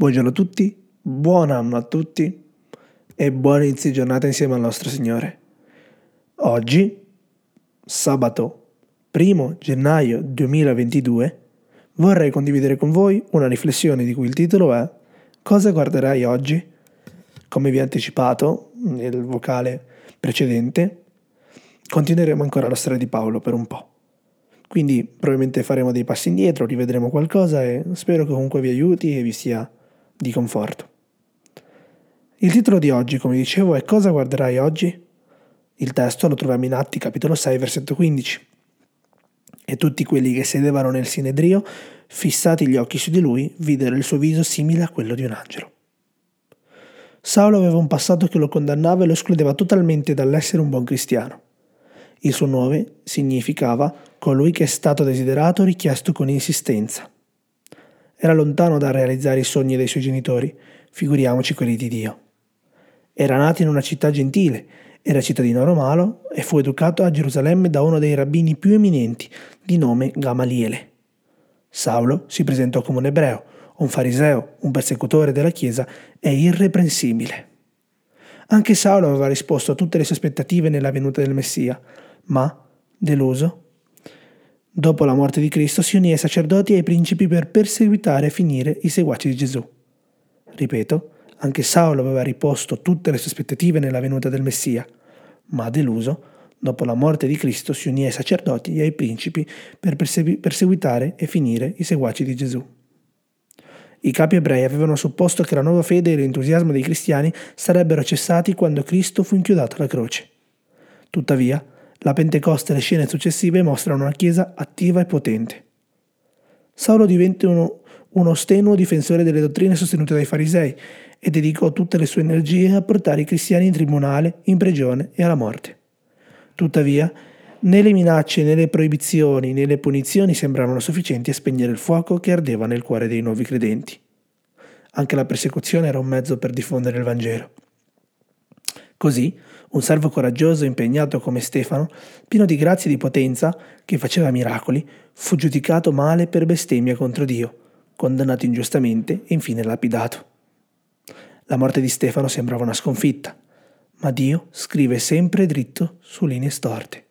Buongiorno a tutti, buon anno a tutti e buon inizio giornata insieme al nostro Signore. Oggi, sabato 1 gennaio 2022, vorrei condividere con voi una riflessione di cui il titolo è Cosa guarderai oggi? Come vi ho anticipato nel vocale precedente, continueremo ancora la storia di Paolo per un po'. Quindi probabilmente faremo dei passi indietro, rivedremo qualcosa e spero che comunque vi aiuti e vi sia di conforto. Il titolo di oggi, come dicevo, è Cosa guarderai oggi? Il testo lo troviamo in Atti capitolo 6 versetto 15. E tutti quelli che sedevano nel Sinedrio, fissati gli occhi su di lui, videro il suo viso simile a quello di un angelo. Saulo aveva un passato che lo condannava e lo escludeva totalmente dall'essere un buon cristiano. Il suo nome significava colui che è stato desiderato richiesto con insistenza. Era lontano dal realizzare i sogni dei suoi genitori, figuriamoci quelli di Dio. Era nato in una città gentile, era cittadino romano e fu educato a Gerusalemme da uno dei rabbini più eminenti, di nome Gamaliele. Saulo si presentò come un ebreo, un fariseo, un persecutore della Chiesa e irreprensibile. Anche Saulo aveva risposto a tutte le sue aspettative nella venuta del Messia, ma, deluso, dopo la morte di Cristo si unì ai sacerdoti e ai principi per perseguitare e finire i seguaci di Gesù. Ripeto, anche Saulo aveva riposto tutte le sue aspettative nella venuta del Messia, ma deluso, dopo la morte di Cristo si unì ai sacerdoti e ai principi per perseguitare e finire i seguaci di Gesù. I capi ebrei avevano supposto che la nuova fede e l'entusiasmo dei cristiani sarebbero cessati quando Cristo fu inchiodato alla croce. Tuttavia, la Pentecoste e le scene successive mostrano una Chiesa attiva e potente. Saulo diventa uno, uno stenuo difensore delle dottrine sostenute dai farisei e dedicò tutte le sue energie a portare i cristiani in tribunale, in prigione e alla morte. Tuttavia, né le minacce, né le proibizioni, né le punizioni sembravano sufficienti a spegnere il fuoco che ardeva nel cuore dei nuovi credenti. Anche la persecuzione era un mezzo per diffondere il Vangelo. Così, un servo coraggioso e impegnato come Stefano, pieno di grazia e di potenza, che faceva miracoli, fu giudicato male per bestemmia contro Dio, condannato ingiustamente e infine lapidato. La morte di Stefano sembrava una sconfitta, ma Dio scrive sempre dritto su linee storte.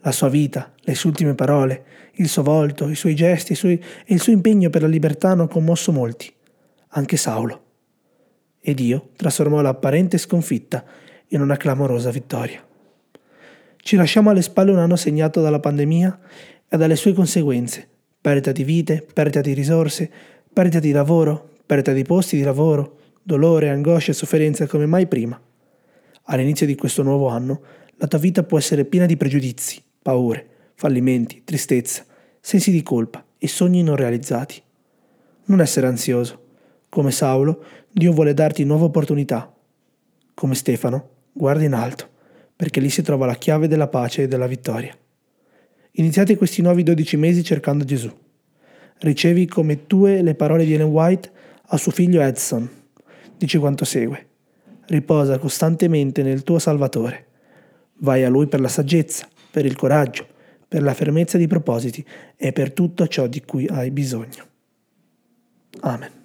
La sua vita, le sue ultime parole, il suo volto, i suoi gesti e il suo impegno per la libertà hanno commosso molti, anche Saulo e Dio trasformò l'apparente sconfitta in una clamorosa vittoria. Ci lasciamo alle spalle un anno segnato dalla pandemia e dalle sue conseguenze, perdita di vite, perdita di risorse, perdita di lavoro, perdita di posti di lavoro, dolore, angoscia e sofferenza come mai prima. All'inizio di questo nuovo anno, la tua vita può essere piena di pregiudizi, paure, fallimenti, tristezza, sensi di colpa e sogni non realizzati. Non essere ansioso. Come Saulo, Dio vuole darti nuove opportunità. Come Stefano, guarda in alto, perché lì si trova la chiave della pace e della vittoria. Iniziate questi nuovi dodici mesi cercando Gesù. Ricevi come tue le parole di Ellen White a suo figlio Edson. Dice quanto segue. Riposa costantemente nel tuo Salvatore. Vai a Lui per la saggezza, per il coraggio, per la fermezza di propositi e per tutto ciò di cui hai bisogno. Amen.